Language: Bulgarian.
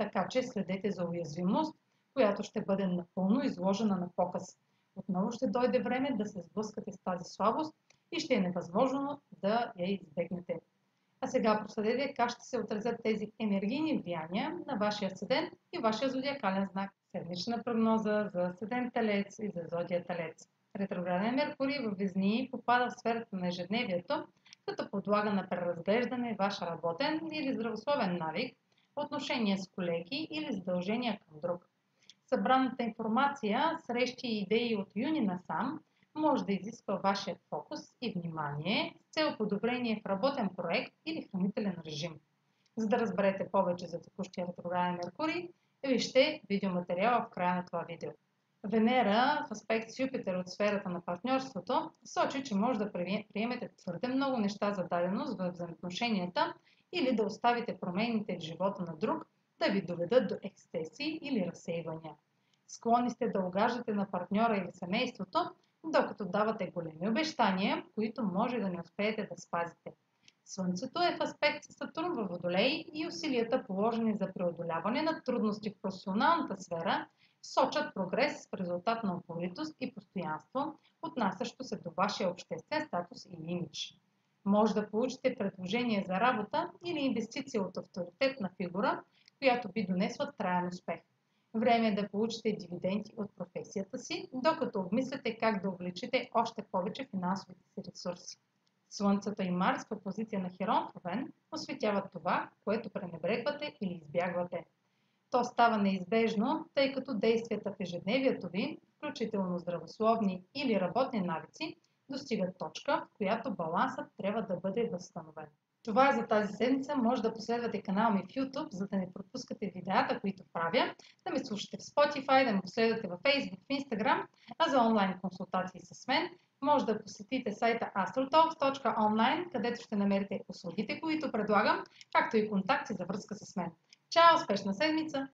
така че следете за уязвимост, която ще бъде напълно изложена на показ. Отново ще дойде време да се сблъскате с тази слабост и ще е невъзможно да я избегнете. А сега проследете как ще се отразят тези енергийни влияния на вашия седен и вашия зодиакален знак. Седмична прогноза за седен Телец и за зодия Телец. Ретрограден Меркурий в Везни попада в сферата на ежедневието, като подлага на преразглеждане ваш работен или здравословен навик, отношения с колеги или задължения към друг. Събраната информация, срещи и идеи от юни насам може да изисква вашият фокус и внимание с цел подобрение в работен проект или хранителен режим. За да разберете повече за текущия ретрограден Меркурий, вижте видеоматериала в края на това видео. Венера в аспект с Юпитер от сферата на партньорството сочи, че може да приемете твърде много неща за даденост в взаимоотношенията или да оставите промените в живота на друг да ви доведат до ексцесии или разсейвания. Склонни сте да огаждате на партньора или семейството, докато давате големи обещания, които може да не успеете да спазите. Слънцето е в аспект с Сатурн във Водолей и усилията положени за преодоляване на трудности в професионалната сфера сочат прогрес в резултат на упоритост и постоянство, отнасящо се до вашия обществен статус и имидж. Може да получите предложение за работа или инвестиция от авторитетна фигура, която би донесла траен успех. Време е да получите дивиденти от професията си, докато обмисляте как да увеличите още повече финансовите си ресурси. Слънцето и Марс в позиция на Херон в осветяват това, което пренебрегвате или избягвате. То става неизбежно, тъй като действията в ежедневието ви, включително здравословни или работни навици, достигат точка, в която балансът трябва да бъде възстановен. Това е за тази седмица. Може да последвате канала ми в YouTube, за да не пропускате видеята, които правя, да ме слушате в Spotify, да ме последвате в Facebook, в Instagram, а за онлайн консултации с мен може да посетите сайта astrotalks.online, където ще намерите услугите, които предлагам, както и контакти за връзка с мен. Чао! Успешна седмица!